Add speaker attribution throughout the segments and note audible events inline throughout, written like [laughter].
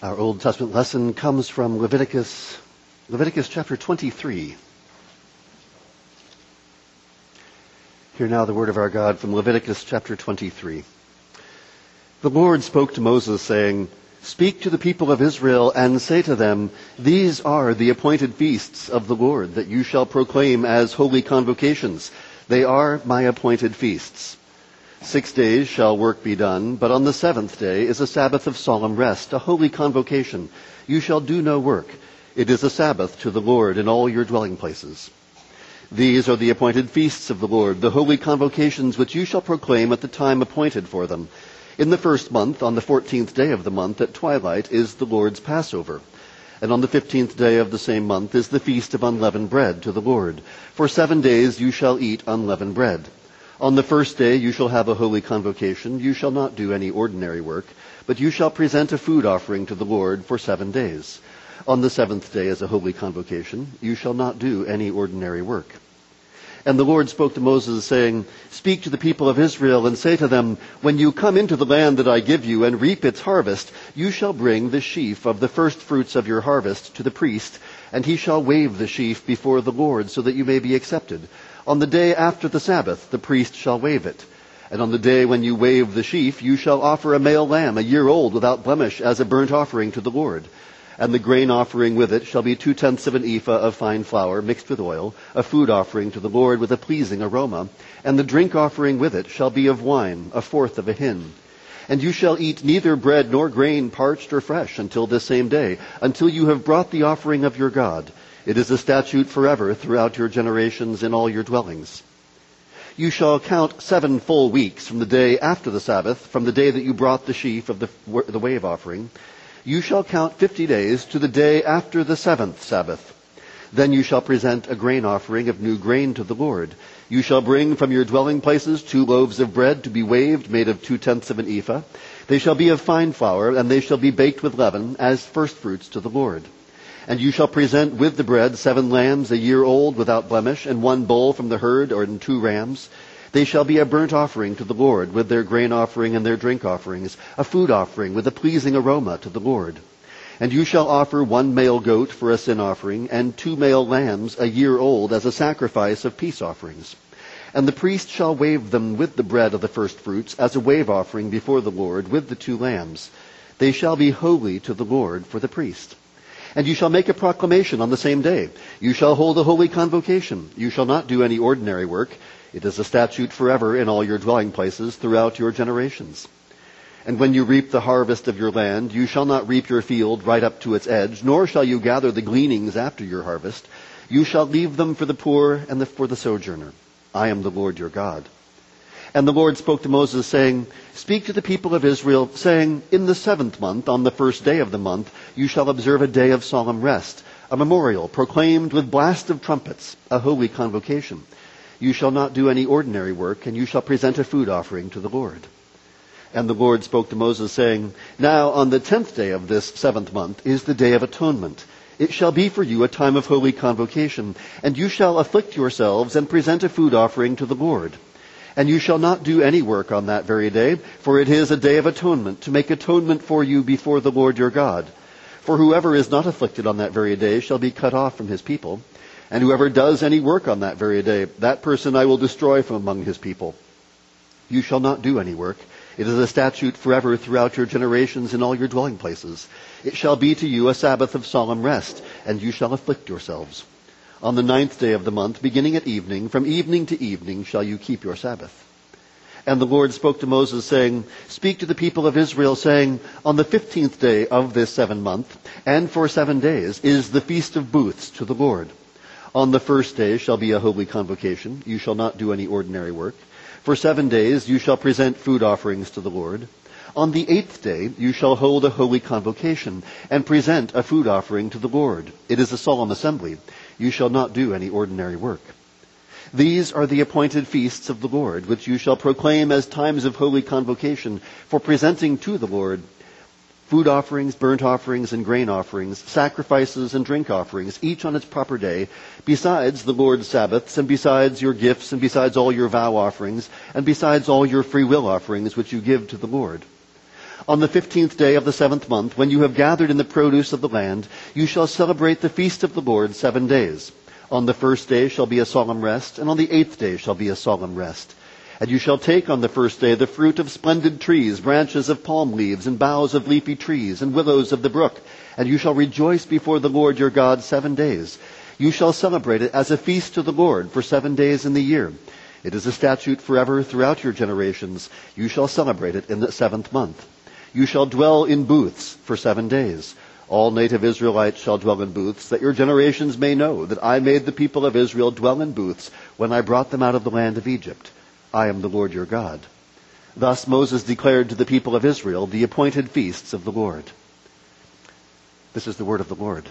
Speaker 1: Our Old Testament lesson comes from Leviticus, Leviticus chapter 23. Hear now the word of our God from Leviticus chapter 23. The Lord spoke to Moses saying, Speak to the people of Israel and say to them, These are the appointed feasts of the Lord that you shall proclaim as holy convocations. They are my appointed feasts. Six days shall work be done, but on the seventh day is a Sabbath of solemn rest, a holy convocation. You shall do no work. It is a Sabbath to the Lord in all your dwelling places. These are the appointed feasts of the Lord, the holy convocations which you shall proclaim at the time appointed for them. In the first month, on the fourteenth day of the month, at twilight, is the Lord's Passover. And on the fifteenth day of the same month is the feast of unleavened bread to the Lord. For seven days you shall eat unleavened bread. On the first day you shall have a holy convocation. You shall not do any ordinary work, but you shall present a food offering to the Lord for seven days. On the seventh day as a holy convocation, you shall not do any ordinary work. And the Lord spoke to Moses, saying, Speak to the people of Israel and say to them, When you come into the land that I give you and reap its harvest, you shall bring the sheaf of the first fruits of your harvest to the priest, and he shall wave the sheaf before the Lord so that you may be accepted. On the day after the Sabbath, the priest shall wave it. And on the day when you wave the sheaf, you shall offer a male lamb, a year old, without blemish, as a burnt offering to the Lord. And the grain offering with it shall be two tenths of an ephah of fine flour mixed with oil, a food offering to the Lord with a pleasing aroma. And the drink offering with it shall be of wine, a fourth of a hin. And you shall eat neither bread nor grain parched or fresh until this same day, until you have brought the offering of your God. It is a statute forever throughout your generations in all your dwellings. You shall count seven full weeks from the day after the Sabbath, from the day that you brought the sheaf of the, the wave offering. You shall count fifty days to the day after the seventh Sabbath. Then you shall present a grain offering of new grain to the Lord. You shall bring from your dwelling places two loaves of bread to be waved, made of two tenths of an ephah. They shall be of fine flour, and they shall be baked with leaven as firstfruits to the Lord. And you shall present with the bread seven lambs a year old without blemish, and one bull from the herd, or two rams. They shall be a burnt offering to the Lord, with their grain offering and their drink offerings, a food offering with a pleasing aroma to the Lord. And you shall offer one male goat for a sin offering, and two male lambs a year old as a sacrifice of peace offerings. And the priest shall wave them with the bread of the first fruits as a wave offering before the Lord with the two lambs. They shall be holy to the Lord for the priest. And you shall make a proclamation on the same day. You shall hold a holy convocation. You shall not do any ordinary work. It is a statute forever in all your dwelling places throughout your generations. And when you reap the harvest of your land, you shall not reap your field right up to its edge, nor shall you gather the gleanings after your harvest. You shall leave them for the poor and the, for the sojourner. I am the Lord your God. And the Lord spoke to Moses, saying, Speak to the people of Israel, saying, In the seventh month, on the first day of the month, you shall observe a day of solemn rest, a memorial proclaimed with blast of trumpets, a holy convocation. You shall not do any ordinary work, and you shall present a food offering to the Lord. And the Lord spoke to Moses, saying, Now on the tenth day of this seventh month is the day of atonement. It shall be for you a time of holy convocation, and you shall afflict yourselves and present a food offering to the Lord. And you shall not do any work on that very day, for it is a day of atonement, to make atonement for you before the Lord your God. For whoever is not afflicted on that very day shall be cut off from his people. And whoever does any work on that very day, that person I will destroy from among his people. You shall not do any work. It is a statute forever throughout your generations in all your dwelling places. It shall be to you a Sabbath of solemn rest, and you shall afflict yourselves. On the ninth day of the month, beginning at evening, from evening to evening shall you keep your Sabbath. And the Lord spoke to Moses, saying, Speak to the people of Israel, saying, On the fifteenth day of this seven month, and for seven days, is the feast of booths to the Lord. On the first day shall be a holy convocation. You shall not do any ordinary work. For seven days you shall present food offerings to the Lord. On the eighth day you shall hold a holy convocation, and present a food offering to the Lord. It is a solemn assembly. You shall not do any ordinary work. These are the appointed feasts of the Lord, which you shall proclaim as times of holy convocation for presenting to the Lord food offerings, burnt offerings, and grain offerings, sacrifices and drink offerings, each on its proper day, besides the Lord's Sabbaths, and besides your gifts, and besides all your vow offerings, and besides all your free will offerings which you give to the Lord. On the fifteenth day of the seventh month, when you have gathered in the produce of the land, you shall celebrate the feast of the Lord seven days. On the first day shall be a solemn rest, and on the eighth day shall be a solemn rest. And you shall take on the first day the fruit of splendid trees, branches of palm leaves, and boughs of leafy trees, and willows of the brook. And you shall rejoice before the Lord your God seven days. You shall celebrate it as a feast to the Lord for seven days in the year. It is a statute forever throughout your generations. You shall celebrate it in the seventh month. You shall dwell in booths for seven days. All native Israelites shall dwell in booths, that your generations may know that I made the people of Israel dwell in booths when I brought them out of the land of Egypt. I am the Lord your God. Thus Moses declared to the people of Israel the appointed feasts of the Lord. This is the word of the Lord.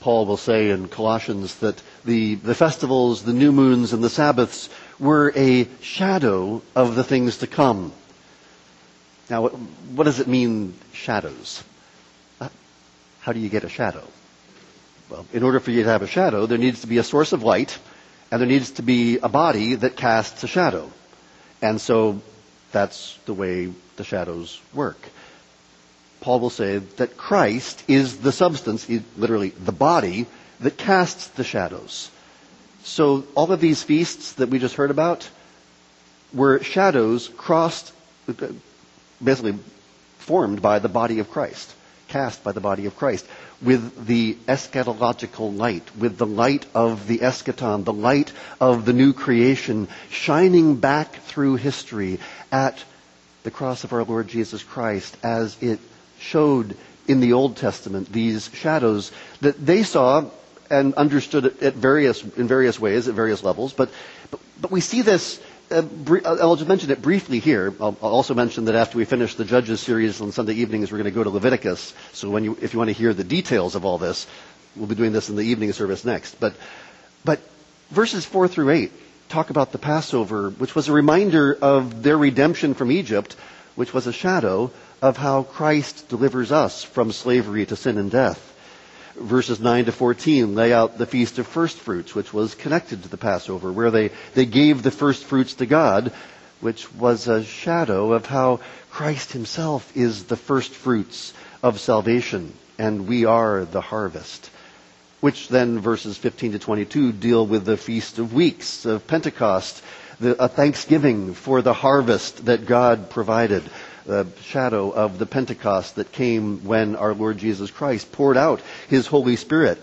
Speaker 1: Paul will say in Colossians that the, the festivals, the new moons, and the Sabbaths were a shadow of the things to come. Now, what does it mean, shadows? Uh, how do you get a shadow? Well, in order for you to have a shadow, there needs to be a source of light and there needs to be a body that casts a shadow. And so that's the way the shadows work. Paul will say that Christ is the substance, literally the body, that casts the shadows. So all of these feasts that we just heard about were shadows crossed, basically formed by the body of Christ, cast by the body of Christ with the eschatological light, with the light of the eschaton, the light of the new creation, shining back through history at the cross of our Lord Jesus Christ as it showed in the Old Testament these shadows that they saw and understood at various, in various ways, at various levels. But, but, but we see this uh, uh, I'll just mention it briefly here. I'll, I'll, also mention that after we finish the Judges series on Sunday evenings, we're going to go to Leviticus. So you, if you want to hear the details of all this, we'll be doing this in the evening service next. But, but verses four through eight talk about the Passover, which was a reminder of their redemption from Egypt, which was a shadow of how Christ delivers us from slavery to sin and death verses 9 to 14 lay out the Feast of First Fruits, which was connected to the Passover, where they, they gave the first fruits to God, which was a shadow of how Christ himself is the first fruits of salvation, and we are the harvest. Which then, verses 15 to 22, deal with the Feast of Weeks, of Pentecost, the, a thanksgiving for the harvest that God provided the shadow of the Pentecost that came when our Lord Jesus Christ poured out His Holy Spirit,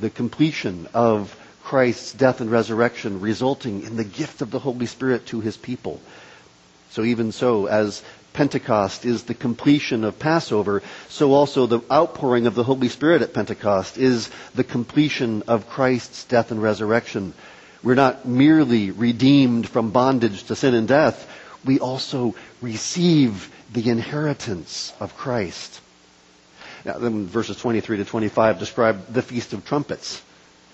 Speaker 1: the completion of Christ's death and resurrection resulting in the gift of the Holy Spirit to His people. So even so, as Pentecost is the completion of Passover, so also the outpouring of the Holy Spirit at Pentecost is the completion of Christ's death and resurrection. We're not merely redeemed from bondage to sin and death, we also receive the inheritance of Christ. Now, then verses 23 to 25 describe the Feast of Trumpets.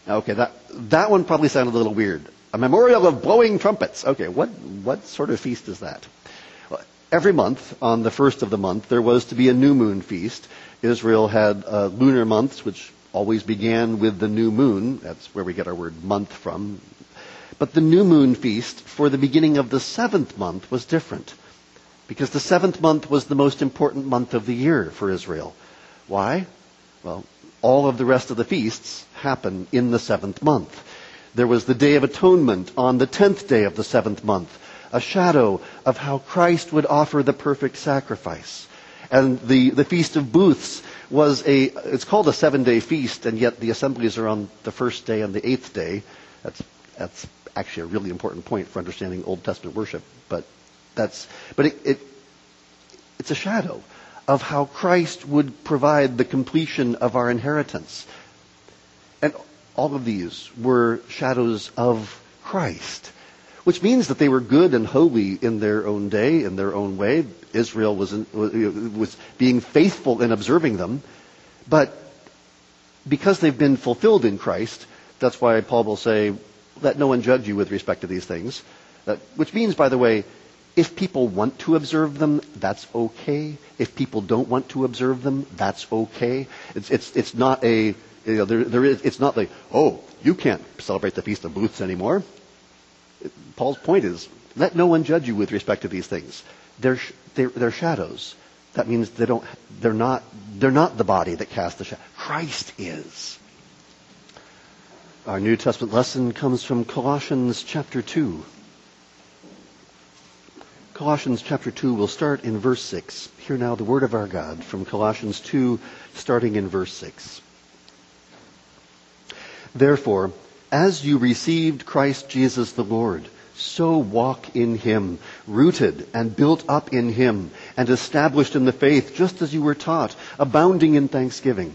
Speaker 1: Now, okay, that, that one probably sounded a little weird. A memorial of blowing trumpets. Okay, what, what sort of feast is that? Well, every month, on the first of the month, there was to be a new moon feast. Israel had uh, lunar months, which always began with the new moon. That's where we get our word month from. But the new moon feast for the beginning of the seventh month was different. Because the seventh month was the most important month of the year for Israel. Why? Well, all of the rest of the feasts happen in the seventh month. There was the Day of Atonement on the tenth day of the seventh month, a shadow of how Christ would offer the perfect sacrifice. And the, the Feast of Booths was a, it's called a seven day feast, and yet the assemblies are on the first day and the eighth day. That's, that's actually a really important point for understanding Old Testament worship, but that's, but it, it, it's a shadow of how Christ would provide the completion of our inheritance. And all of these were shadows of Christ, which means that they were good and holy in their own day, in their own way. Israel was, in, was being faithful in observing them, but because they've been fulfilled in Christ, that's why Paul will say, let no one judge you with respect to these things. That, which means, by the way, if people want to observe them, that's okay. If people don't want to observe them, that's okay. It's, it's, it's not a, you know, there, there is, it's not like, oh, you can't celebrate the Feast of Booths anymore. Paul's point is, Let no one judge you with respect to these things. They're, they're, they're shadows. That means they don't, they're, not, they're not the body that casts the shadow. Christ is. Our New Testament lesson comes from Colossians chapter 2. Colossians chapter 2 will start in verse 6. Hear now the word of our God from Colossians 2, starting in verse 6. Therefore, as you received Christ Jesus the Lord, so walk in him, rooted and built up in him, and established in the faith, just as you were taught, abounding in thanksgiving.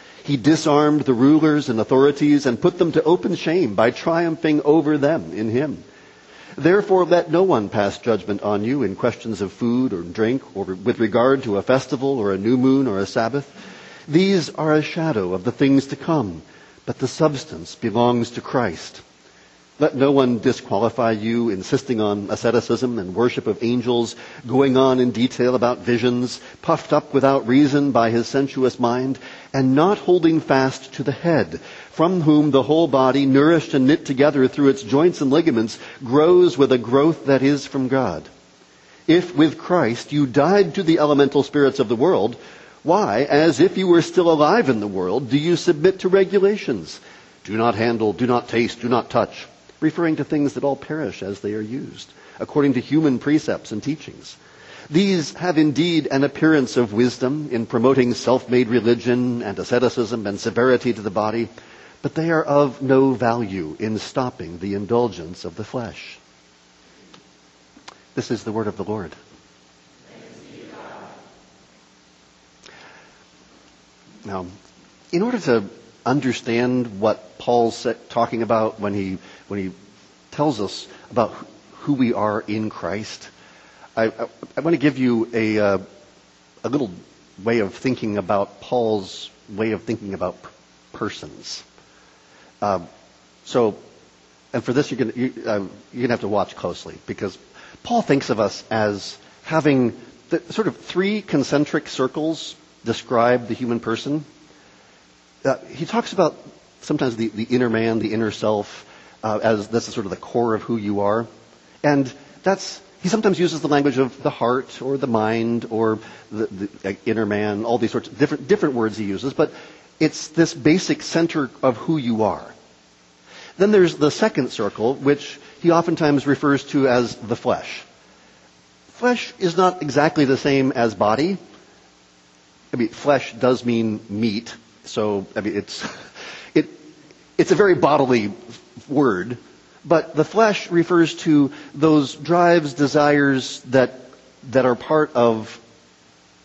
Speaker 1: He disarmed the rulers and authorities and put them to open shame by triumphing over them in him. Therefore let no one pass judgment on you in questions of food or drink or with regard to a festival or a new moon or a Sabbath. These are a shadow of the things to come but the substance belongs to Christ. Let no one disqualify you, insisting on asceticism and worship of angels, going on in detail about visions, puffed up without reason by his sensuous mind, and not holding fast to the head, from whom the whole body, nourished and knit together through its joints and ligaments, grows with a growth that is from God. If with Christ you died to the elemental spirits of the world, why, as if you were still alive in the world, do you submit to regulations? Do not handle, do not taste, do not touch, referring to things that all perish as they are used, according to human precepts and teachings. These have indeed an appearance of wisdom in promoting self-made religion and asceticism and severity to the body, but they are of no value in stopping the indulgence of the flesh. This is the word of the Lord. Now, in order to understand what Paul's talking about when he, when he tells us about who we are in Christ, I, I, I want to give you a, uh, a little way of thinking about Paul's way of thinking about persons. Uh, so, and for this, you're going you, uh, you're to have to watch closely because Paul thinks of us as having the, sort of three concentric circles describe the human person. Uh, he talks about sometimes the, the inner man, the inner self, uh, as is sort of the core of who you are. And that's, he sometimes uses the language of the heart or the mind or the, the inner man, all these sorts of different, different words he uses, but it's this basic center of who you are. Then there's the second circle, which he oftentimes refers to as the flesh. Flesh is not exactly the same as body. I mean, flesh does mean meat, so I mean it's [laughs] it it's a very bodily word, but the flesh refers to those drives, desires that that are part of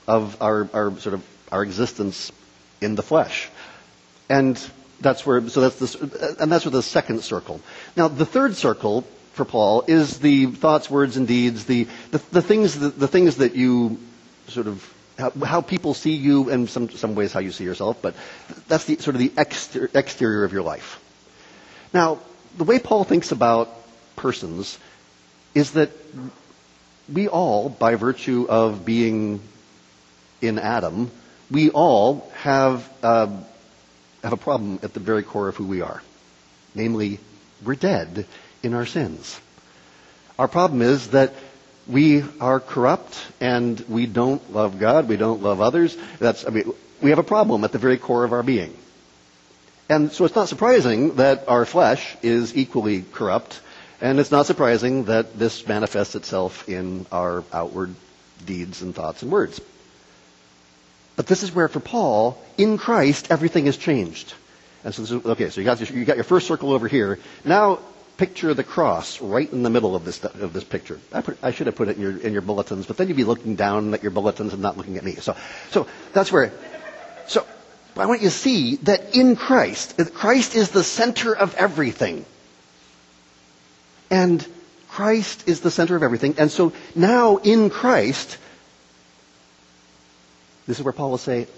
Speaker 1: of our, our sort of our existence in the flesh, and that's where so that's this and that's where the second circle. Now the third circle for Paul is the thoughts, words, and deeds, the the, the things that, the things that you sort of how, how, people see you, and some some ways how you see yourself, but that's the sort of the exter- exterior of your life. Now, the way Paul thinks about persons is that we all, by virtue of being in Adam, we all have uh, have a problem at the very core of who we are, namely, we're dead in our sins. Our problem is that we are corrupt and we don't love God, we don't love others. That's, I mean, we have a problem at the very core of our being. And so it's not surprising that our flesh is equally corrupt, and it's not surprising that this manifests itself in our outward deeds and thoughts and words. But this is where, for Paul, in Christ, everything has changed. And so, this is, okay, so you got, you got your first circle over here. Now, picture of the cross right in the middle of this of this picture. I, put, I, should have put it in your in your bulletins, but then you'd be looking down at your bulletins and not looking at me. So, so that's where. So, I want you to see that in Christ, Christ is the center of everything, and Christ is the center of everything. And so now in Christ, this is where Paul will say,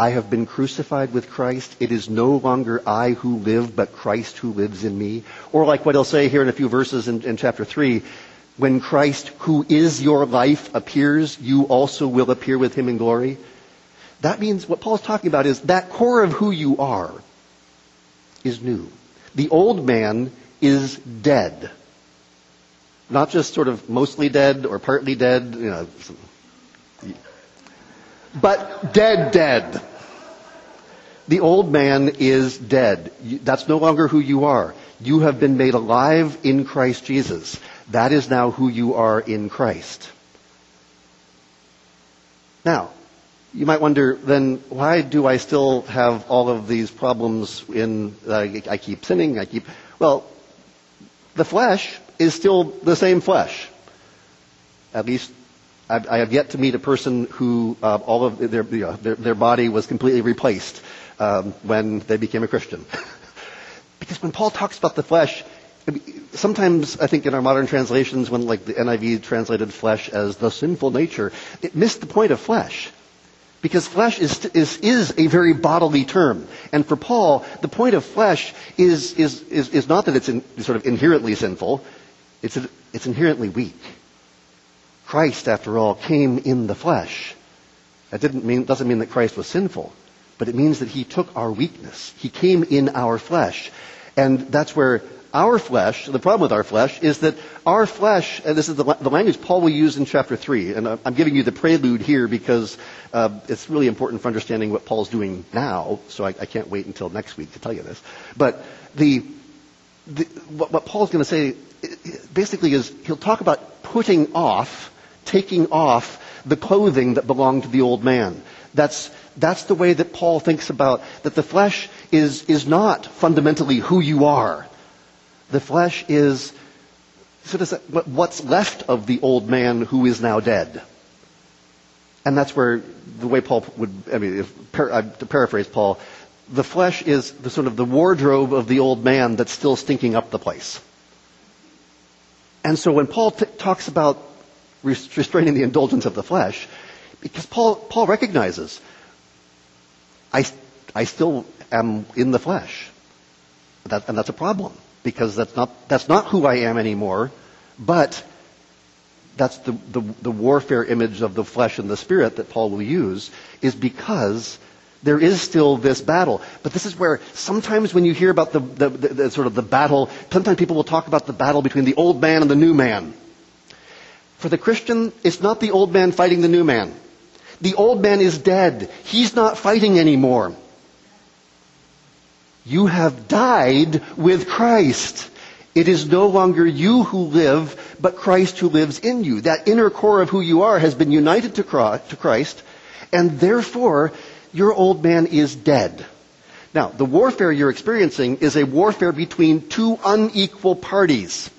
Speaker 1: I have been crucified with Christ. It is no longer I who live, but Christ who lives in me. Or like what he'll say here in a few verses in, in chapter 3, when Christ, who is your life, appears, you also will appear with him in glory. That means what Paul's talking about is that core of who you are is new. The old man is dead. Not just sort of mostly dead or partly dead, you know, but dead, dead. The old man is dead. That's no longer who you are. You have been made alive in Christ Jesus. That is now who you are in Christ. Now, you might wonder, then why do I still have all of these problems in, uh, I keep sinning, I keep, well, the flesh is still the same flesh. At least I have yet to meet a person who uh, all of their, you know, their, their body was completely replaced um, when they became a Christian. [laughs] because when Paul talks about the flesh, sometimes I think in our modern translations, when like the NIV translated flesh as the sinful nature, it missed the point of flesh. Because flesh is, is, is a very bodily term. And for Paul, the point of flesh is, is, is, is not that it's in, sort of inherently sinful, it's, it's inherently weak. Christ, after all, came in the flesh. That didn't mean, doesn't mean that Christ was sinful, but it means that he took our weakness. He came in our flesh. And that's where our flesh, the problem with our flesh, is that our flesh, and this is the, the language Paul will use in chapter 3, and I'm giving you the prelude here because uh, it's really important for understanding what Paul's doing now, so I, I, can't wait until next week to tell you this. But the, the what, what Paul's going to say basically is he'll talk about putting off taking off the clothing that belonged to the old man. That's, that's the way that Paul thinks about that the flesh is, is not fundamentally who you are. The flesh is sort of what's left of the old man who is now dead. And that's where the way Paul would, I mean, if, uh, to paraphrase Paul, the flesh is the sort of the wardrobe of the old man that's still stinking up the place. And so when Paul t- talks about restraining the indulgence of the flesh, because Paul, Paul recognizes, I, I still am in the flesh. That, and that's a problem, because that's not, that's not who I am anymore, but that's the, the, the warfare image of the flesh and the spirit that Paul will use, is because there is still this battle. But this is where sometimes when you hear about the, the, the, the, sort of the battle, sometimes people will talk about the battle between the old man and the new man. For the Christian, it's not the old man fighting the new man. The old man is dead. He's not fighting anymore. You have died with Christ. It is no longer you who live, but Christ who lives in you. That inner core of who you are has been united to Christ, and therefore your old man is dead. Now, the warfare you're experiencing is a warfare between two unequal parties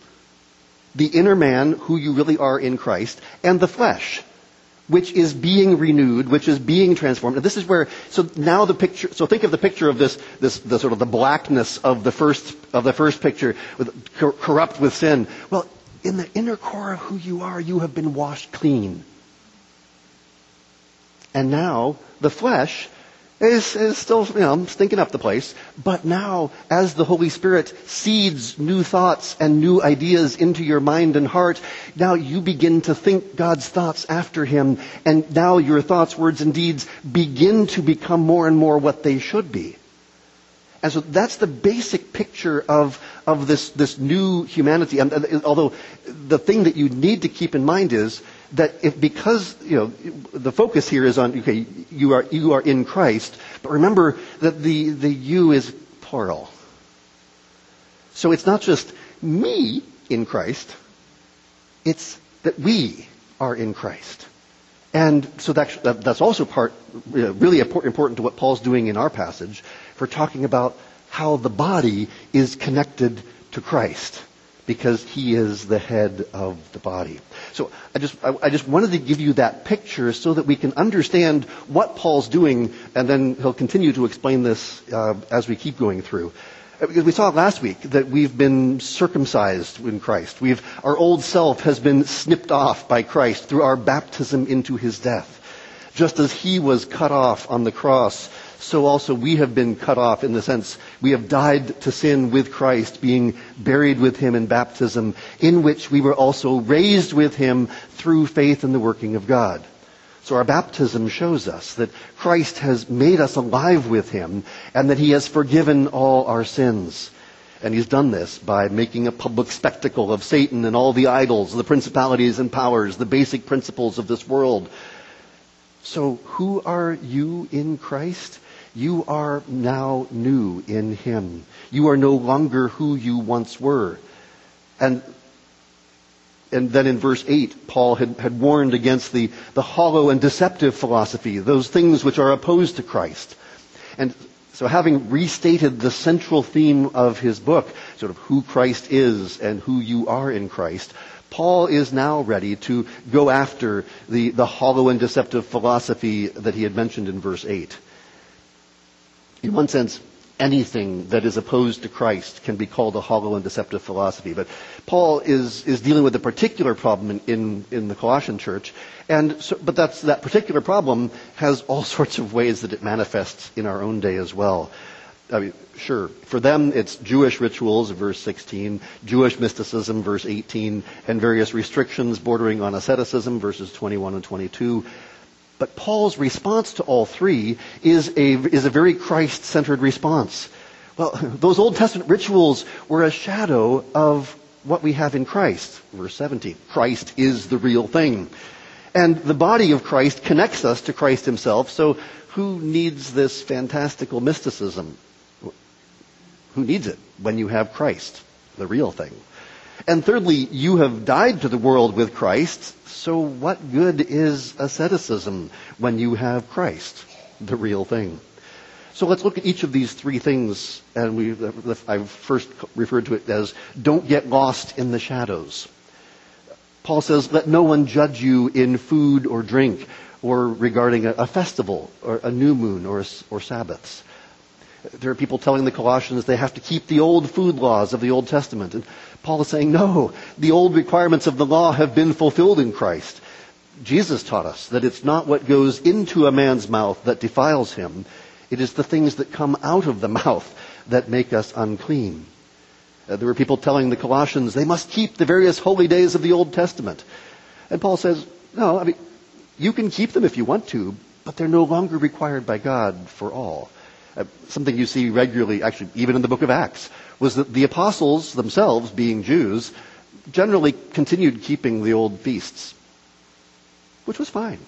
Speaker 1: the inner man, who you really are in Christ, and the flesh, which is being renewed, which is being transformed. And this is where, so now the picture, so think of the picture of this, this, the sort of the blackness of the first, of the first picture, with, corrupt with sin. Well, in the inner core of who you are, you have been washed clean. And now, the flesh is, still, you know, stinking up the place. But now, as the Holy Spirit seeds new thoughts and new ideas into your mind and heart, now you begin to think God's thoughts after Him. And now your thoughts, words, and deeds begin to become more and more what they should be. And so that's the basic picture of, of this, this new humanity. And, and, although the thing that you need to keep in mind is that if because you know the focus here is on okay you are you are in Christ, but remember that the the you is plural. So it's not just me in Christ, it's that we are in Christ. And so that, that, that's also part, really important to what Paul's doing in our passage for talking about how the body is connected to Christ because he is the head of the body. So I just, I, I, just wanted to give you that picture so that we can understand what Paul's doing, and then he'll continue to explain this uh, as we keep going through. Uh, because we saw last week that we've been circumcised in Christ. We've, our old self has been snipped off by Christ through our baptism into his death. Just as he was cut off on the cross so also we have been cut off in the sense we have died to sin with Christ, being buried with him in baptism, in which we were also raised with him through faith in the working of God. So our baptism shows us that Christ has made us alive with him and that he has forgiven all our sins. And he's done this by making a public spectacle of Satan and all the idols, the principalities and powers, the basic principles of this world. So who are you in Christ? You are now new in Him. You are no longer who you once were. And, and then in verse 8, Paul had, had warned against the, the hollow and deceptive philosophy, those things which are opposed to Christ. And so having restated the central theme of his book, sort of who Christ is and who you are in Christ, Paul is now ready to go after the, the hollow and deceptive philosophy that he had mentioned in verse 8 in one sense, anything that is opposed to Christ can be called a hollow and deceptive philosophy. But Paul is, is dealing with a particular problem in, in, in the Colossian church. And so, but that's, that particular problem has all [laughs] sorts of ways that it manifests in our own day as well. I mean, sure. For them, it's Jewish rituals, verse 16, Jewish mysticism, verse 18, and various restrictions bordering on asceticism, verses 21 and 22. But Paul's response to all three is a, is a very Christ-centered response. Well, [laughs] those Old Testament rituals were a shadow of what we have in Christ. Verse 17. Christ is the real thing. And the body of Christ connects us to Christ himself, so who needs this fantastical mysticism? Who needs it when you have Christ, the real thing? And thirdly, you have died to the world with Christ, so what good is asceticism when you have Christ, the real thing? So let's look at each of these three things, and we, I've first referred to it as don't get lost in the shadows. Paul says, let no one judge you in food or drink, or regarding a, a festival, or a new moon, or, or Sabbaths. There are people telling the Colossians they have to keep the old food laws of the Old Testament. And Paul is saying, no, the old requirements of the law have been fulfilled in Christ. Jesus taught us that it's not what goes into a man's mouth that defiles him. It is the things that come out of the [laughs] mouth that make us unclean. Uh, there were people telling the Colossians they must keep the various holy days of the Old Testament. And Paul says, no, I mean, you can keep them if you want to, but they're no longer required by God for all. Uh, something you see regularly, actually, even in the book of Acts, was that the apostles themselves, being Jews, generally continued keeping the old feasts, which was fine.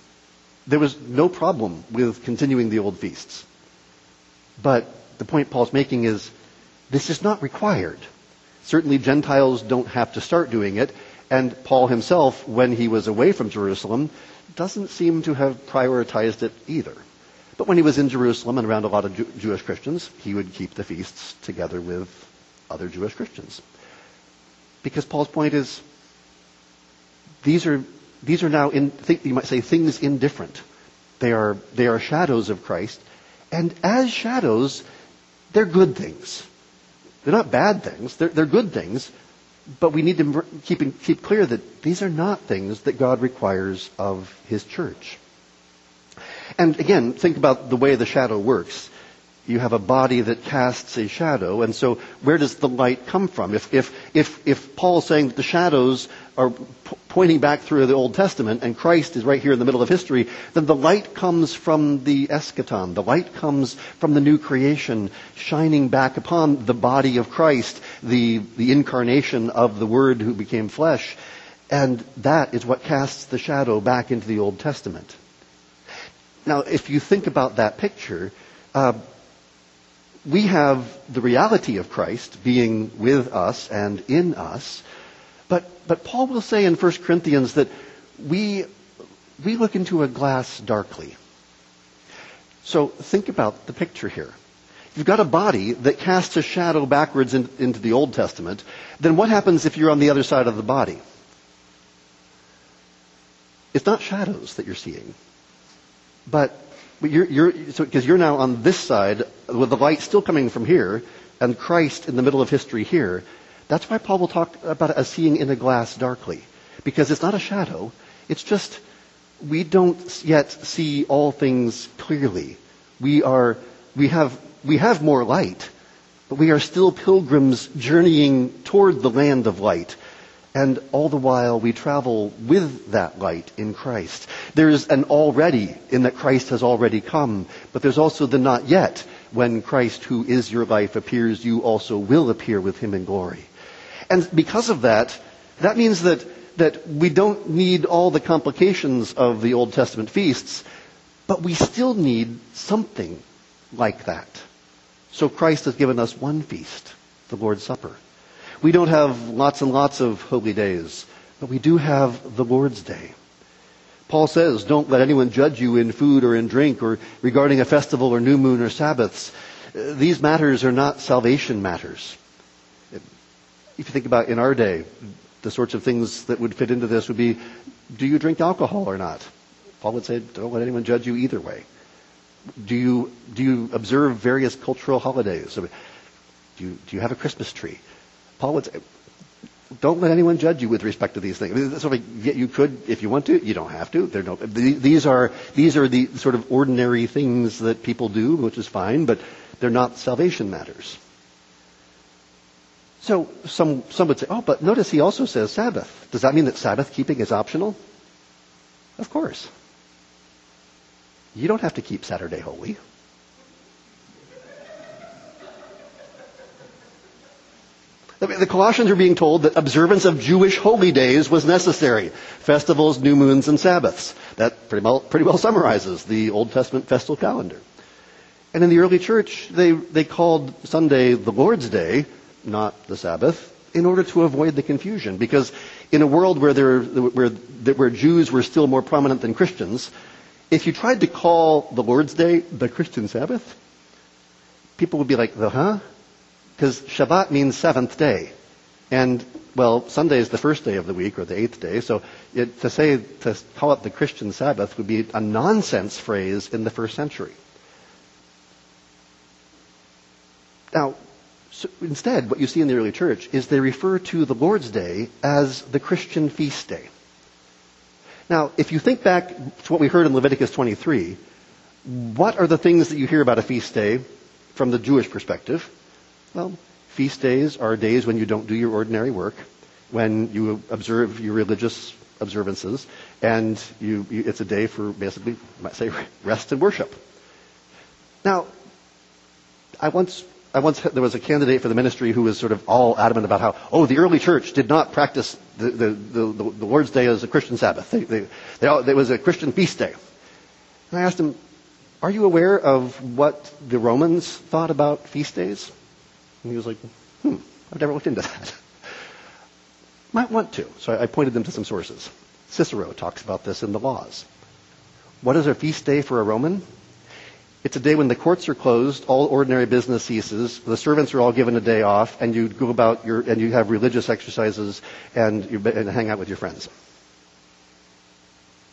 Speaker 1: There was no problem with continuing the old feasts. But the point Paul's making is this is not required. Certainly Gentiles don't have to start doing it, and Paul himself, when he was away from Jerusalem, doesn't seem to have prioritized it either. But when he was in Jerusalem and around a lot of Jew- Jewish Christians, he would keep the feasts together with other Jewish Christians. Because Paul's point is, these are, these are now, in, you might say, things indifferent. They are, they are shadows of Christ. And as shadows, they're good things. They're not bad things. They're, they're good things. But we need to keep, keep clear that these are not things that God requires of His church. And again, think about the way the shadow works. You have a body that casts a shadow, and so where does the light come from? If, if, if, if Paul's saying that the shadows are p- pointing back through the Old Testament and Christ is right here in the middle of history, then the light comes from the eschaton. The light comes from the new creation shining back upon the body of Christ, the, the incarnation of the Word who became flesh. And that is what casts the shadow back into the Old Testament. Now, if you think about that picture, uh, we have the reality of Christ being with us and in us, but, but Paul will say in 1 Corinthians that we, we look into a glass darkly. So think about the picture here. You've got a body that casts a shadow backwards in, into the Old Testament. Then what happens if you're on the other side of the body? It's not shadows that you're seeing. But you're, you're, so, because you're now on this side with the light still coming from here and Christ in the middle of history here. That's why Paul will talk about as seeing in a glass darkly. Because it's not a shadow. It's just we don't yet see all things clearly. We are, we have, we have more light, but we are still pilgrims journeying toward the land of light. And all the while we travel with that light in Christ. There's an already in that Christ has already come, but there's also the not yet when Christ who is your life appears, you also will appear with him in glory. And because of that, that means that that we don't need all the complications of the Old Testament feasts, but we still need something like that. So Christ has given us one feast, the Lord's Supper. We don't have lots and lots of holy days, but we do have the Lord's Day. Paul says, don't let anyone judge you in food or in drink or regarding a festival or new moon or Sabbaths. These matters are not salvation matters. If you think about in our day, the sorts of things that would fit into this would be, do you drink alcohol or not? Paul would say, don't let anyone judge you either way. Do you, do you observe various cultural holidays? Do you, do you have a Christmas tree? Paul would say, don't let anyone judge you with respect to these things. So you could, if you want to, you don't have to. No, these are these are the sort of ordinary things that people do, which is fine, but they're not salvation matters. So some, some would say, oh, but notice he also says Sabbath. Does that mean that Sabbath keeping is optional? Of course. You don't have to keep Saturday holy. The Colossians are being told that observance of Jewish holy days was necessary. Festivals, new moons, and Sabbaths. That pretty well, pretty well summarizes the Old Testament festal calendar. And in the early church, they, they called Sunday the Lord's Day not the Sabbath, in order to avoid the confusion. Because in a world where, there, where, where Jews were still more prominent than Christians, if you tried to call the Lord's Day the Christian Sabbath, people would be like, the huh? Because Shabbat means seventh day. And, well, Sunday is the first day of the week or the eighth day. So it, to say, to call it the Christian Sabbath would be a nonsense phrase in the first century. Now, so instead, what you see in the early church is they refer to the Lord's Day as the Christian feast day. Now, if you think back to what we heard in Leviticus 23, what are the things that you hear about a feast day from the Jewish perspective? Well, feast days are days when you don't do your ordinary work, when you observe your religious observances, and you, you, it's a day for basically, I might say, [laughs] rest and worship. Now, I once I once there was a candidate for the ministry who was sort of all adamant about how, oh, the early church did not practice the, the, the, the Lord's Day as a Christian Sabbath. They, they, they all, it was a Christian feast day. And I asked him, are you aware of what the Romans thought about feast days? And he was like, hmm, I've never looked into that. [laughs] Might want to. So I pointed them to some sources. Cicero talks about this in the laws. What is a feast day for a Roman? It's a day when the courts are closed, all ordinary business ceases, the servants are all given a day off, and you go about your, and you have religious exercises and you and hang out with your friends.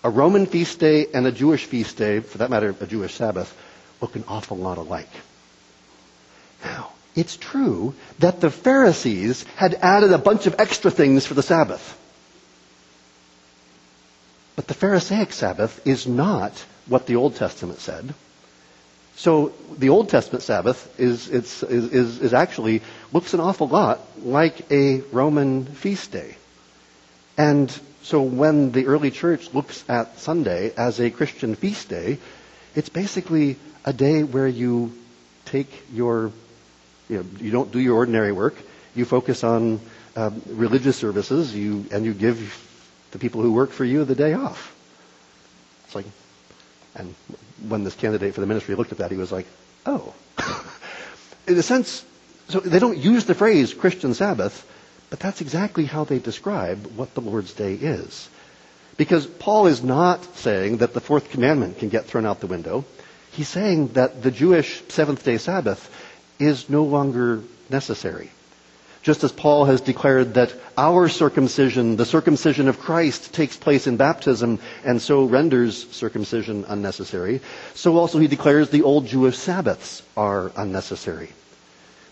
Speaker 1: A Roman feast day and a Jewish feast day, for that matter, a Jewish Sabbath, look an awful lot alike. Now, it's true that the Pharisees had added a bunch of extra things for the Sabbath. But the Pharisaic Sabbath is not what the Old Testament said. So the Old Testament Sabbath is, is, is, is actually looks an awful lot like a Roman feast day. And so when the early church looks at Sunday as a Christian feast day, it's basically a day where you take your, you, know, you don't do your ordinary work, you focus on um, religious services, you, and you give the people who work for you the day off. It's like, and when this candidate for the ministry looked at that, he was like, oh. [laughs] In a sense, so they don't use the phrase Christian Sabbath, but that's exactly how they describe what the Lord's Day is. Because Paul is not saying that the fourth commandment can get thrown out the window. He's saying that the Jewish seventh day Sabbath is no longer necessary. Just as Paul has declared that our circumcision, the circumcision of Christ, takes place in baptism and so renders circumcision unnecessary, so also he declares the old Jewish Sabbaths are unnecessary.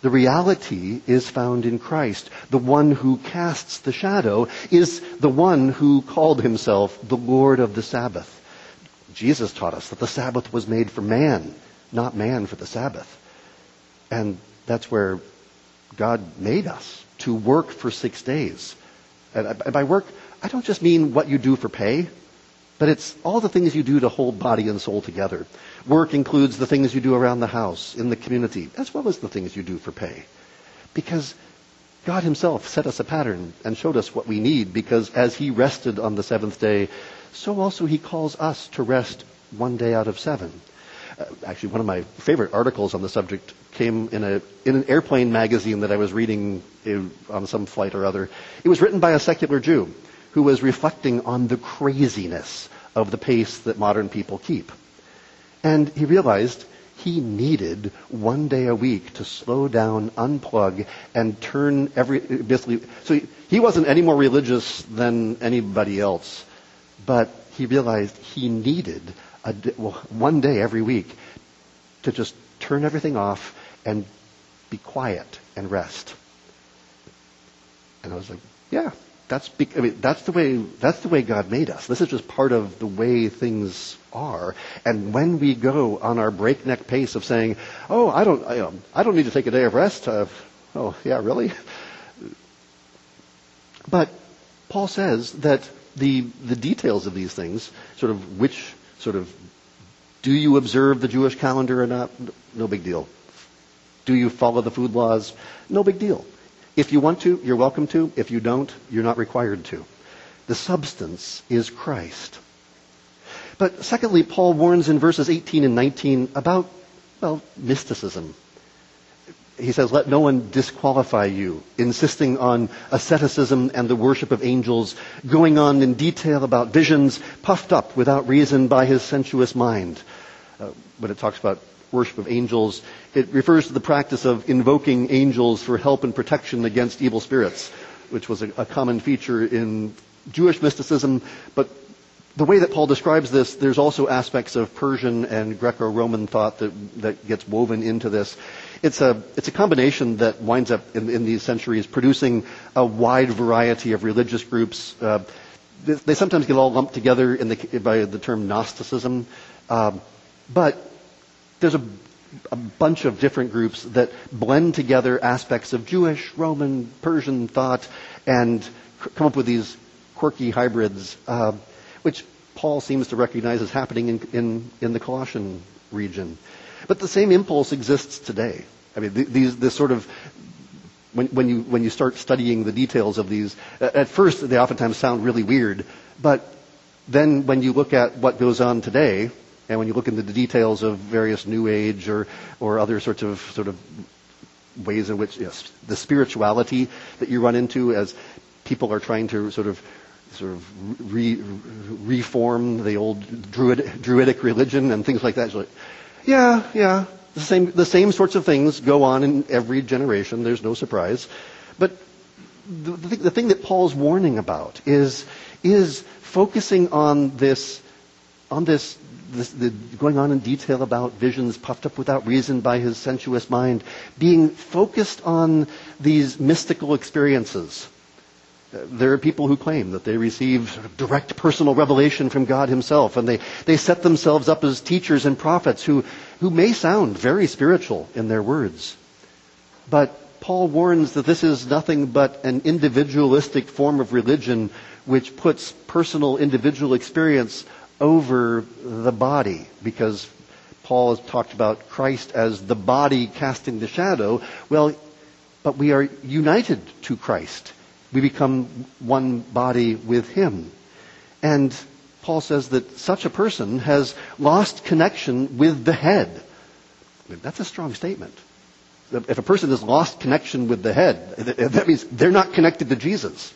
Speaker 1: The reality is found in Christ. The one who casts the shadow is the one who called himself the Lord of the Sabbath. Jesus taught us that the Sabbath was made for man, not man for the Sabbath. And that's where God made us to work for six days. And by work, I don't just mean what you do for pay, but it's all the things you do to hold body and soul together. Work includes the things you do around the house, in the community, as well as the things you do for pay. Because God himself set us a pattern and showed us what we need because as he rested on the seventh day, so also he calls us to rest one day out of seven. Uh, actually, one of my favorite articles on the subject came in, a, in an airplane magazine that I was reading in, on some flight or other. It was written by a secular Jew who was reflecting on the craziness of the pace that modern people keep. And he realized he needed one day a week to slow down, unplug, and turn every, basically, so he wasn't any more religious than anybody else, but he realized he needed a, well, one day every week to just turn everything off and be quiet and rest. And I was like, yeah, that's, I mean, that's the way, that's the way God made us. This is just part of the way things are. And when we go on our breakneck pace of saying, oh, I don't, I, um, I don't need to take a day of rest. Uh, oh, yeah, really? But Paul says that the, the details of these things, sort of which sort of, do you observe the Jewish calendar or not? No big deal. Do you follow the food laws? No big deal. If you want to, you're welcome to. If you don't, you're not required to. The substance is Christ. But secondly, Paul warns in verses 18 and 19 about, well, mysticism. He says, let no one disqualify you, insisting on asceticism and the worship of angels, going on in detail about visions, puffed up without reason by his sensuous mind. Uh, when it talks about worship of angels. It refers to the practice of invoking angels for help and protection against evil spirits, which was a, a common feature in Jewish mysticism. But the way that Paul describes this, there's also aspects of Persian and Greco-Roman thought that, that gets woven into this. It's a, it's a combination that winds up in, in these centuries producing a wide variety of religious groups. Uh, they, they, sometimes get all lumped together the, by the term Gnosticism. Um, but there's a, a bunch of different groups that blend together aspects of Jewish, Roman, Persian thought and come up with these quirky hybrids, uh, which Paul seems to recognize as happening in, in, in, the Colossian region. But the same impulse exists today. I mean, these, this sort of, when, when, you, when you start studying the details of these, at first they oftentimes sound really weird, but then when you look at what goes on today, and when you look into the details of various New Age or, or other sorts of sort of ways in which yes, the spirituality that you run into as people are trying to sort of sort of re, reform the old druid, druidic religion and things like that. Like, yeah, yeah, the same the same sorts of things go on in every generation. There's no surprise, but the, the, the thing that Paul's warning about is is focusing on this on this this, the, going on in detail about visions puffed up without reason by his sensuous mind, being focused on these mystical experiences. There are people who claim that they receive direct personal revelation from God himself, and they, they set themselves up as teachers and prophets who, who may sound very spiritual in their words. But Paul warns that this is nothing but an individualistic form of religion which puts personal individual experience over the body because Paul has talked about Christ as the body casting the shadow. Well, but we are united to Christ. We become one body with Him. And Paul says that such a person has lost connection with the head. That's a strong statement. If a person has lost connection with the head, that means they're not connected to Jesus.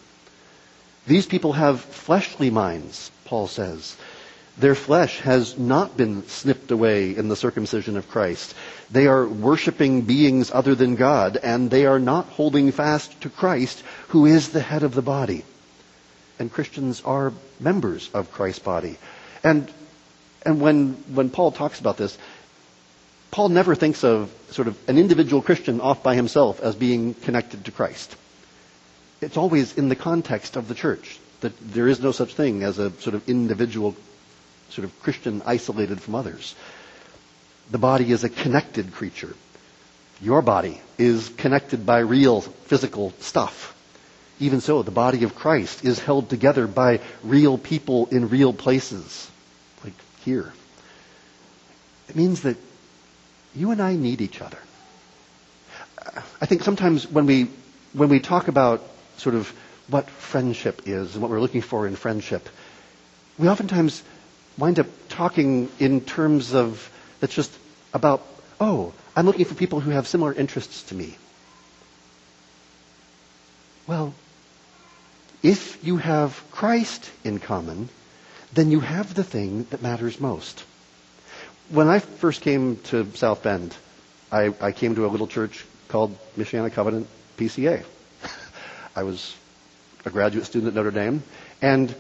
Speaker 1: These people have fleshly minds, Paul says. Their flesh has not been snipped away in the circumcision of Christ. They are worshiping beings other than God, and they are not holding fast to Christ, who is the head of the body. And Christians are members of Christ's body. And, and when, when Paul talks about this, Paul never thinks of sort of an individual Christian off by himself as being connected to Christ. It's always in the context of the church that there is no such thing as a sort of individual sort of Christian isolated from others. The body is a connected creature. Your body is connected by real physical stuff. Even so, the body of Christ is held together by real people in real places, like here. It means that you and I need each other. I think sometimes when we, when we talk about sort of what friendship is and what we're looking for in friendship, we oftentimes wind up talking in terms of that's just about, oh, I'm looking for people who have similar interests to me. Well, if you have Christ in common, then you have the thing that matters most. When I first came to South Bend, I, I came to a little church called Michiana Covenant PCA. [laughs] I was a graduate student at Notre Dame, and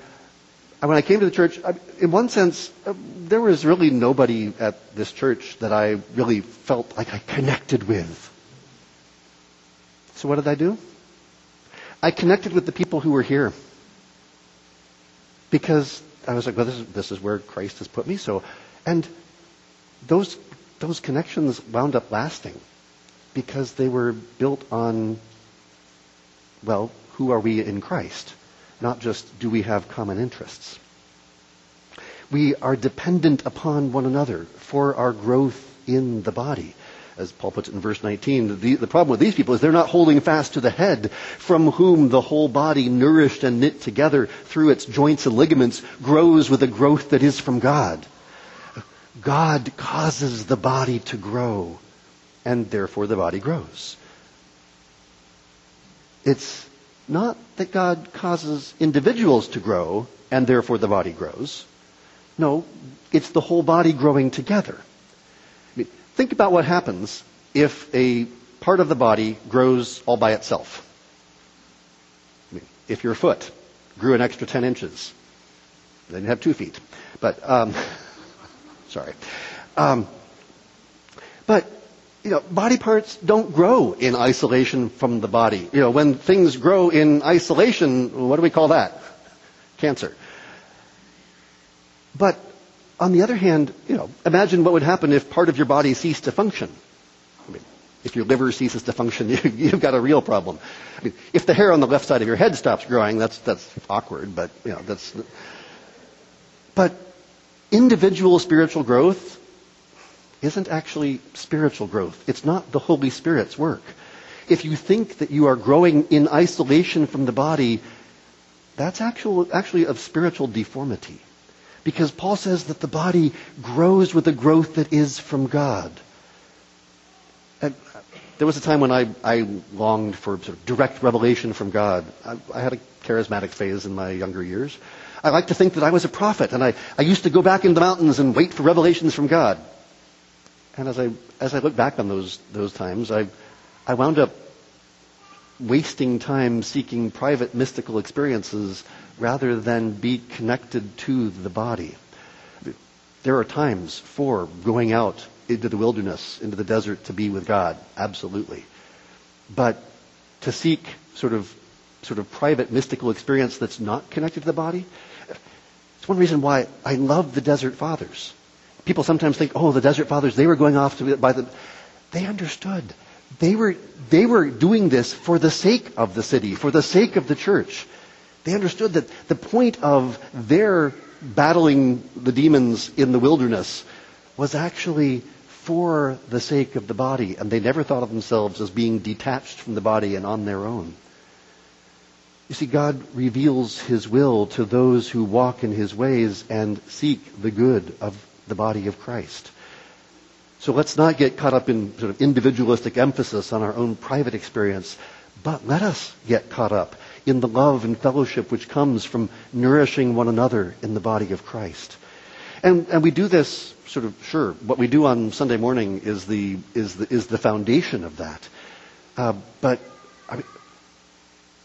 Speaker 1: when I came to the church, in one sense, uh, there was really nobody at this church that I really felt like I connected with. So what did I do? I connected with the people who were here. Because I was like, well, this is, this is where Christ has put me. So, and those, those connections wound up lasting because they were built on, well, who are we in Christ? not just do we have common interests. We are dependent upon one another for our growth in the body. As Paul puts it in verse 19, the, the, problem with these people is they're not holding fast to the head, from whom the whole body, nourished and knit together through its joints and ligaments, grows with a growth that is from God. God causes the body to grow, and therefore the body grows. It's not that God causes individuals to grow and therefore the body grows. No, it's the whole body growing together. Think about what happens if a part of the body grows all by itself. I mean, if your foot grew an extra 10 inches, then you have two feet. But, um, [laughs] sorry. Um, but you know, body parts don't grow in isolation from the body. You know, when things grow in isolation, what do we call that? Cancer. But on the other hand, you know, imagine what would happen if part of your body ceased to function. I mean, if your liver ceases to function, [laughs] you, have got a real problem. I mean, if the hair on the left side of your head stops growing, that's that's awkward. But you know, that's. But individual spiritual growth isn't actually spiritual growth. It's not the Holy Spirit's work. If you think that you are growing in isolation from the body, that's actual, actually of spiritual deformity. Because Paul says that the body grows with a growth that is from God. And uh, there was a time when I, I longed for sort of direct revelation from God. I, I had a charismatic phase in my younger years. I like to think that I was a prophet, and I, I used to go back into the mountains and wait for revelations from God. And as I, as I look back on those, those times, I, I wound up wasting time seeking private mystical experiences rather than be connected to the body. There are times for going out into the wilderness, into the desert to be with God, absolutely. But to seek sort of sort of private mystical experience that's not connected to the body, it's one reason why I love the desert fathers. People sometimes think, oh, the Desert Fathers, they were going off to by the. They understood. They were, they were doing this for the sake of the city, for the sake of the church. They understood that the point of their battling the demons in the wilderness was actually for the sake of the body, and they never thought of themselves as being detached from the body and on their own. You see, God reveals His will to those who walk in His ways and seek the good of the body of Christ. So let's not get caught up in sort of individualistic emphasis on our own private experience, but let us get caught up in the love and fellowship which comes from nourishing one another in the body of Christ. And, and we do this sort of, sure, what we do on Sunday morning is the, is the, is the foundation of that. Uh, but I mean,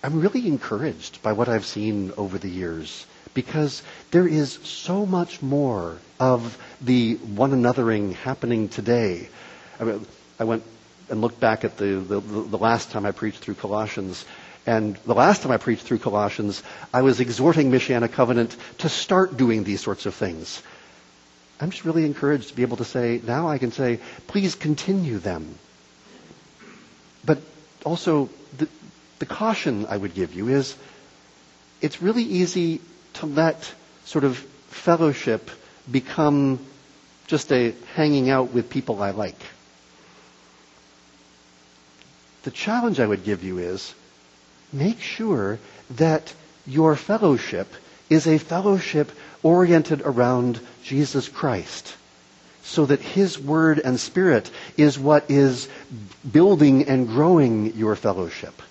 Speaker 1: I'm really encouraged by what I've seen over the years because there is so much more of the one anothering happening today. I, mean, I went and looked back at the, the, the last time I preached through Colossians, and the last time I preached through Colossians, I was exhorting Michiana Covenant to start doing these sorts of things. I'm just really encouraged to be able to say, now I can say, please continue them. But also, the, the caution I would give you is it's really easy to let sort of fellowship become just a hanging out with people I like. The challenge I would give you is make sure that your fellowship is a fellowship oriented around Jesus Christ so that His Word and Spirit is what is building and growing your fellowship.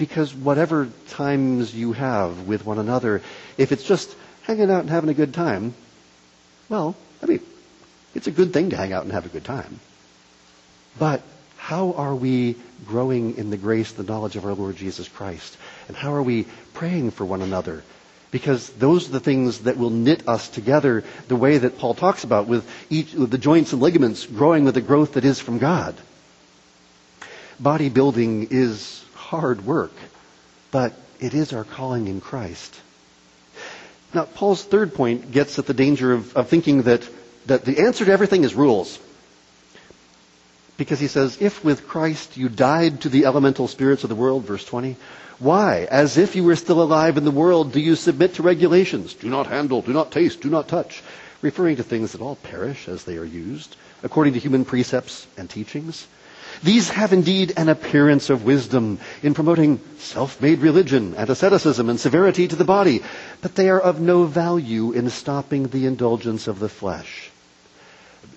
Speaker 1: Because whatever times you have with one another, if it's just hanging out and having a good time, well, I mean, it's a good thing to hang out and have a good time. But how are we growing in the grace, the knowledge of our Lord Jesus Christ? And how are we praying for one another? Because those are the things that will knit us together the way that Paul talks about with each, with the joints and ligaments growing with the growth that is from God. Bodybuilding is hard work, but it is our calling in Christ. Now, Paul's third point gets at the danger of, of thinking that, that the answer to everything is rules. Because he says, if with Christ you died to the elemental spirits of the world, verse 20, why, as if you were still alive in the world, do you submit to regulations? Do not handle, do not taste, do not touch, referring to things that all perish as they are used, according to human precepts and teachings? These have indeed an appearance of wisdom in promoting self-made religion and asceticism and severity to the body, but they are of no value in stopping the indulgence of the flesh.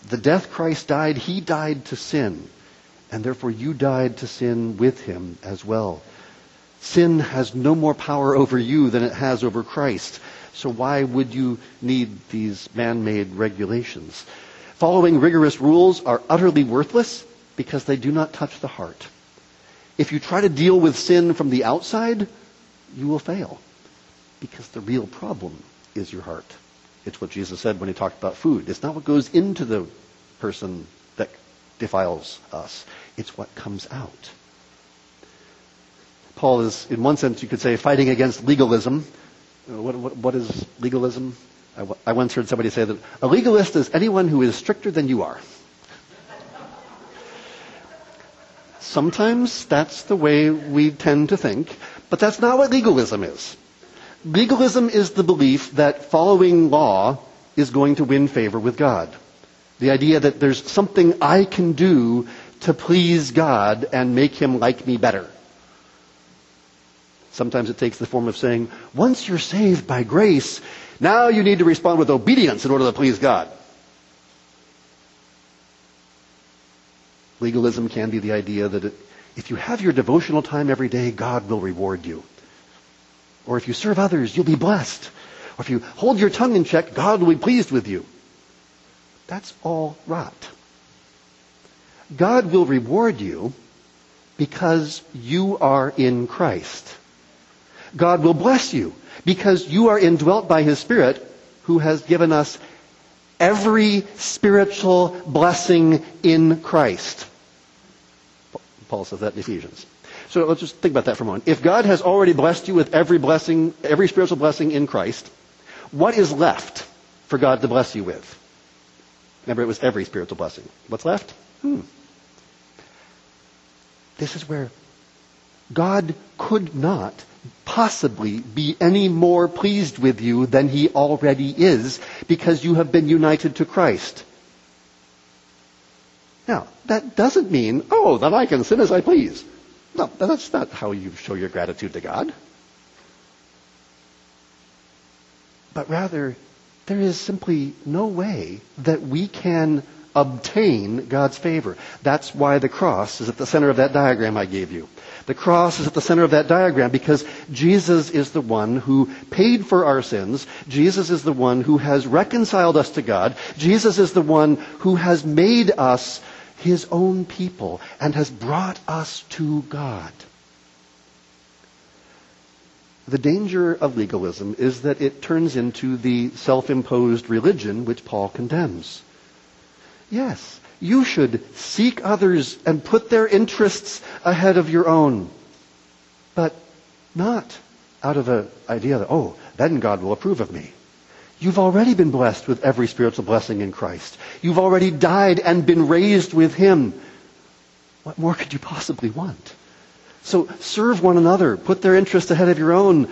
Speaker 1: The death Christ died, he died to sin, and therefore you died to sin with him as well. Sin has no more power over you than it has over Christ. So why would you need these man-made regulations? Following rigorous rules are utterly worthless because they do not touch the heart. If you try to deal with sin from the outside, you will fail because the real problem is your heart. It's what Jesus said when he talked about food. It's not what goes into the person that defiles us. It's what comes out. Paul is, in one sense, you could say, fighting against legalism. Uh, what, what, what is legalism? I, I once heard somebody say that a legalist is anyone who is stricter than you are. Sometimes that's the way we tend to think, but that's not what legalism is. Legalism is the belief that following law is going to win favor with God. The idea that there's something I can do to please God and make him like me better. Sometimes it takes the form of saying, once you're saved by grace, now you need to respond with obedience in order to please God. Legalism can be the idea that it, if you have your devotional time every day, God will reward you. Or if you serve others, you'll be blessed. Or if you hold your tongue in check, God will be pleased with you. That's all rot. God will reward you because you are in Christ. God will bless you because you are indwelt by His Spirit who has given us every spiritual blessing in Christ. Paul says that in Ephesians. So let's just think about that for a moment. If God has already blessed you with every blessing, every spiritual blessing in Christ, what is left for God to bless you with? Remember, it was every spiritual blessing. What's left? Hmm. This is where God could not possibly be any more pleased with you than he already is because you have been united to Christ. Now, that doesn't mean, oh, that I can sin as I please. No, that's not how you show your gratitude to God. But rather, there is simply no way that we can obtain God's favor. That's why the cross is at the center of that diagram I gave you. The cross is at the center of that diagram because Jesus is the one who paid for our sins. Jesus is the one who has reconciled us to God. Jesus is the one who has made us his own people and has brought us to God. The danger of legalism is that it turns into the self-imposed religion which Paul condemns. Yes, you should seek others and put their interests ahead of your own. But not out of an idea that, oh, then God will approve of me. You've already been blessed with every spiritual blessing in Christ. You've already died and been raised with Him. What more could you possibly want? So serve one another. Put their interests ahead of your own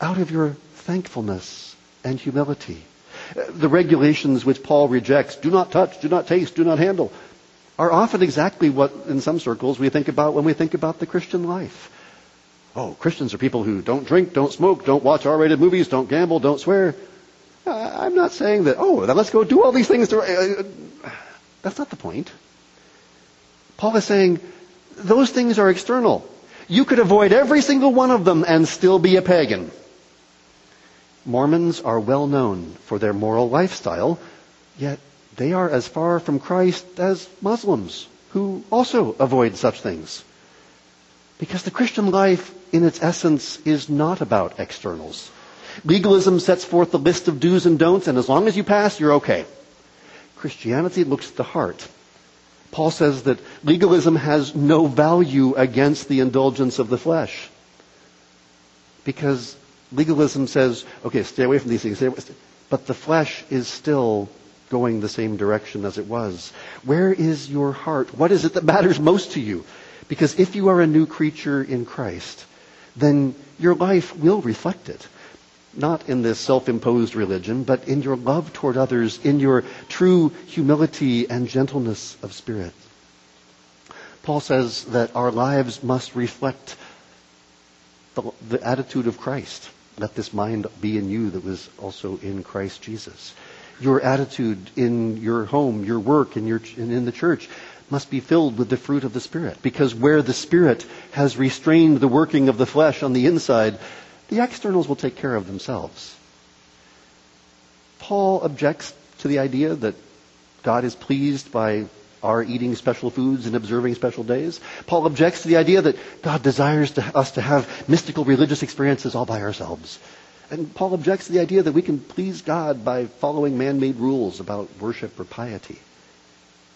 Speaker 1: out of your thankfulness and humility the regulations which Paul rejects, do not touch, do not taste, do not handle, are often exactly what, in some circles, we think about when we think about the Christian life. Oh, Christians are people who don't drink, don't smoke, don't watch R-rated movies, don't gamble, don't swear. I'm not saying that, oh, then let's go do all these things. To, uh, that's not the point. Paul is saying those things are external. You could avoid every single one of them and still be a pagan. Mormons are well known for their moral lifestyle, yet they are as far from Christ as Muslims, who also avoid such things. Because the Christian life, in its essence, is not about externals. Legalism sets forth the list of do's and don'ts, and as long as you pass, you're okay. Christianity looks at the heart. Paul says that legalism has no value against the indulgence of the flesh. Because legalism says, okay, stay away from these things. But the flesh is still going the same direction as it was. Where is your heart? What is it that matters most to you? Because if you are a new creature in Christ, then your life will reflect it. Not in this self-imposed religion, but in your love toward others, in your true humility and gentleness of spirit. Paul says that our lives must reflect the, the attitude of Christ. Let this mind be in you that was also in Christ Jesus. Your attitude in your home, your work, and, and in the church must be filled with the fruit of the Spirit. Because where the Spirit has restrained the working of the flesh on the inside, the externals will take care of themselves. Paul objects to the idea that God is pleased by our eating special foods and observing special days. Paul objects to the idea that God desires to, us to have mystical religious experiences all by ourselves. And Paul objects to the idea that we can please God by following man-made rules about worship or piety.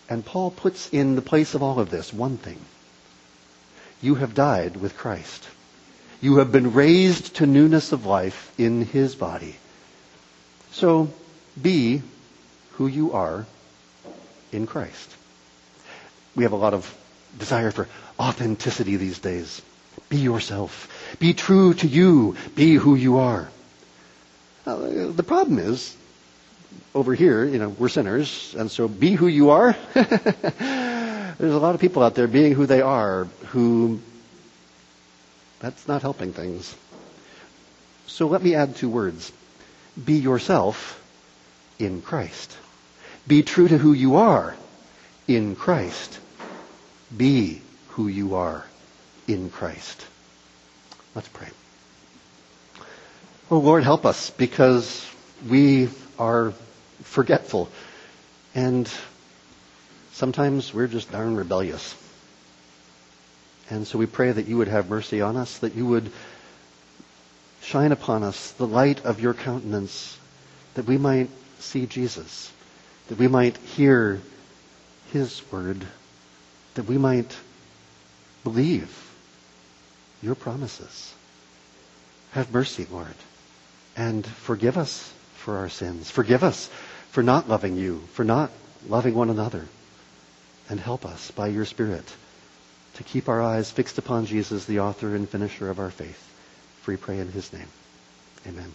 Speaker 1: And Paul puts in the place of all of this one thing. You have died with Christ. You have been raised to newness of life in his body. So be who you are in Christ. We have a lot of desire for authenticity these days. Be yourself. Be true to you. Be who you are. The problem is, over here, you know, we're sinners, and so be who you are. [laughs] There's a lot of people out there being who they are who that's not helping things. So let me add two words. Be yourself in Christ. Be true to who you are in Christ. Be who you are in Christ. Let's pray. Oh Lord, help us because we are forgetful and sometimes we're just darn rebellious. And so we pray that you would have mercy on us, that you would shine upon us the light of your countenance, that we might see Jesus, that we might hear his word that we might believe your promises. Have mercy, Lord, and forgive us for our sins. Forgive us for not loving you, for not loving one another. And help us by your Spirit to keep our eyes fixed upon Jesus, the author and finisher of our faith. We pray in his name. Amen.